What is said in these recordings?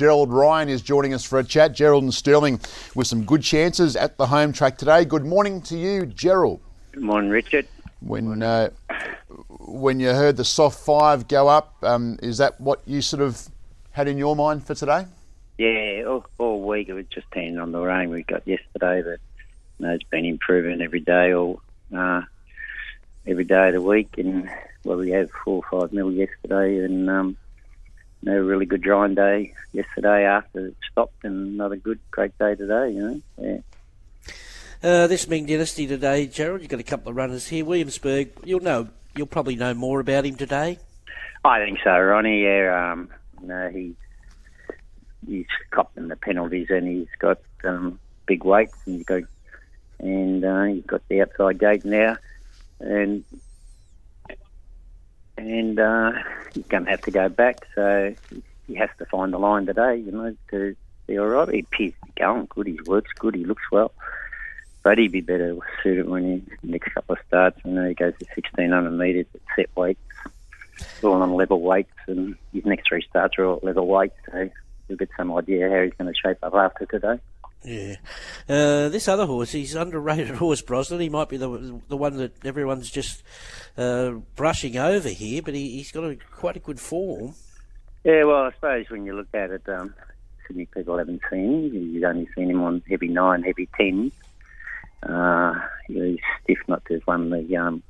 Gerald Ryan is joining us for a chat. Gerald and Sterling with some good chances at the home track today. Good morning to you, Gerald. Good morning, Richard. When uh, when you heard the soft five go up, um, is that what you sort of had in your mind for today? Yeah, all, all week it was just handing on the rain we got yesterday, but you know, it's been improving every day, all uh, every day of the week, and well, we had four or five mil yesterday, and um, know, a really good drying day yesterday after it stopped, and another good, great day today. You know, yeah. Uh, this Ming Dynasty today, Gerald. You've got a couple of runners here. Williamsburg. You'll know. You'll probably know more about him today. I think so, Ronnie. Yeah, um, you know, he he's copping the penalties, and he's got um, big weights, and he's got and uh, he's got the outside gate now, and and uh, he's going to have to go back. So he has to find the line today, you know, to be all right. He appears to be going good. He works good. He looks well. But he'd be better suited when he next couple of starts. You know, he goes to 1600 metres at set weights, all on level weights, and his next three starts are all level weights. So you'll get some idea how he's going to shape up after today. Yeah. Uh, this other horse, he's underrated horse, Brosnan. He might be the the one that everyone's just uh, brushing over here, but he, has got a, quite a good form. Yeah, well, I suppose when you look at it, um, Sydney people haven't seen him. You've only seen him on heavy nine, heavy ten. Uh, he's stiff not to won the um,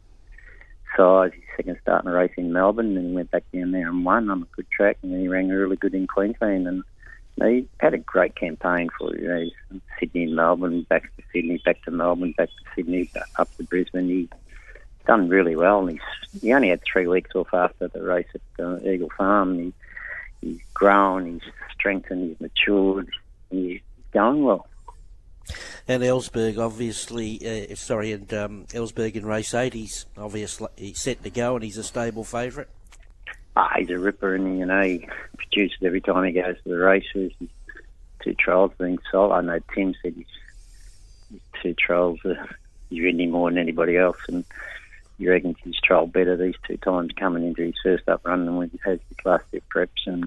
size. His second start in a race in Melbourne, and he went back down there and won on a good track, and then he ran really good in Queensland and he had a great campaign for you know, Sydney and Melbourne, back to Sydney, back to Melbourne, back to Sydney, up to Brisbane. He done really well, and he's, he only had three weeks off after the race at uh, Eagle Farm. He, he's grown, he's strengthened, he's matured, he's going well. And Ellsberg, obviously, uh, sorry, and um, Ellsberg in race eight, he's obviously he's set to go, and he's a stable favourite. Ah, he's a ripper, and you know he produces every time he goes to the races. His two trials being sold. I know Tim said his, his two trials are he's ridden him more than anybody else, and he reckons he's trialled better these two times coming into his first up run than when he has his last two preps. And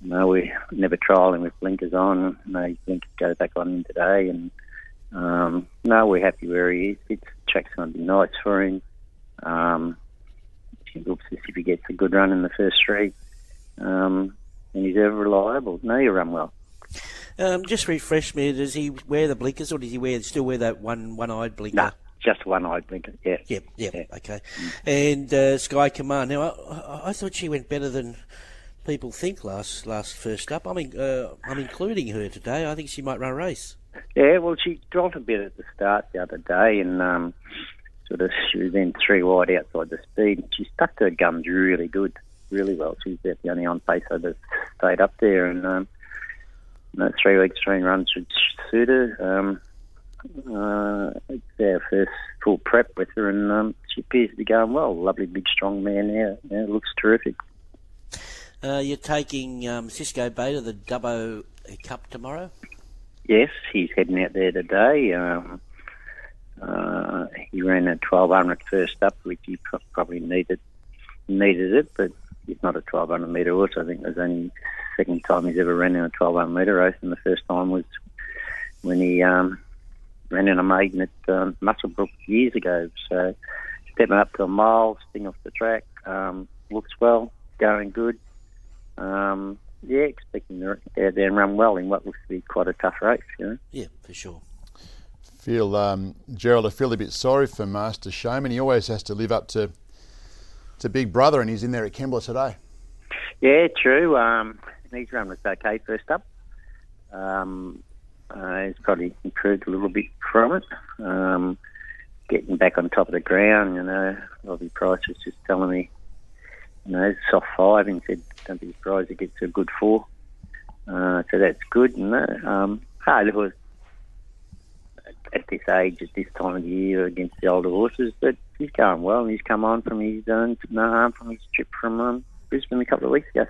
you know we never trial him with blinkers on. You know, his blinkers go back on him today, and um, no, we're happy where he is. It's track's going to be nice for him. Um, he looks as if he gets a good run in the first three. Um, and he's ever reliable. No, you run well. Um, just refresh me. Does he wear the blinkers, or does he wear still wear that one one eyed blinker? No, just one eyed blinker. Yeah. Yep. Yep. Yeah. Okay. And uh, Sky Command. Now, I, I, thought she went better than people think last last first up. I mean, uh, I'm including her today. I think she might run a race. Yeah. Well, she dropped a bit at the start the other day, and um, sort of she was then three wide outside the speed. She stuck to her gums really good, really well. She's the only on pace that stayed up there, and um, know, three weeks train runs should suit her. Um, uh, it's our first full prep with her, and um, she appears to be going well. Lovely, big, strong man now. Yeah, looks terrific. Uh, you're taking um, Cisco Bay to the Dubbo Cup tomorrow? Yes, he's heading out there today. Um, uh, he ran a 1200 first up, which he probably needed needed it, but he's not a 1200 metre horse. I think there's only second time he's ever ran in a 1200 metre race, and the first time was when he um, ran in a maiden at um, Muswellbrook years ago. So stepping up to a mile, sting off the track, um, looks well, going good. Um, yeah, expecting to go run well in what looks to be quite a tough race. You know? Yeah, for sure feel um, Gerald, I feel a bit sorry for Master Showman. He always has to live up to to Big Brother, and he's in there at Kembla today. Yeah, true. Um, his run was okay first up. Um, uh, he's probably improved a little bit from it. Um, getting back on top of the ground, you know, Robbie Price was just telling me, you know, soft five, and said, don't be surprised he gets a good four. Uh, so that's good. And, uh, um, it was at this age, at this time of the year, against the older horses. But he's going well, and he's come on from his own no harm from his trip from um, Brisbane a couple of weeks ago.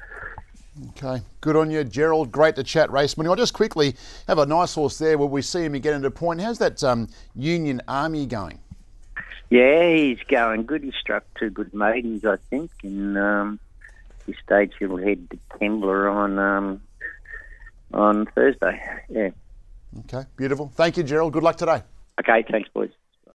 Okay, good on you, Gerald. Great to chat race money. I'll just quickly have a nice horse there where we see him get into point. How's that um, Union Army going? Yeah, he's going good. He struck two good maidens, I think, and um, this stage he'll head to Kembla on um, on Thursday. Yeah. Okay, beautiful. Thank you, Gerald. Good luck today. Okay, thanks, boys.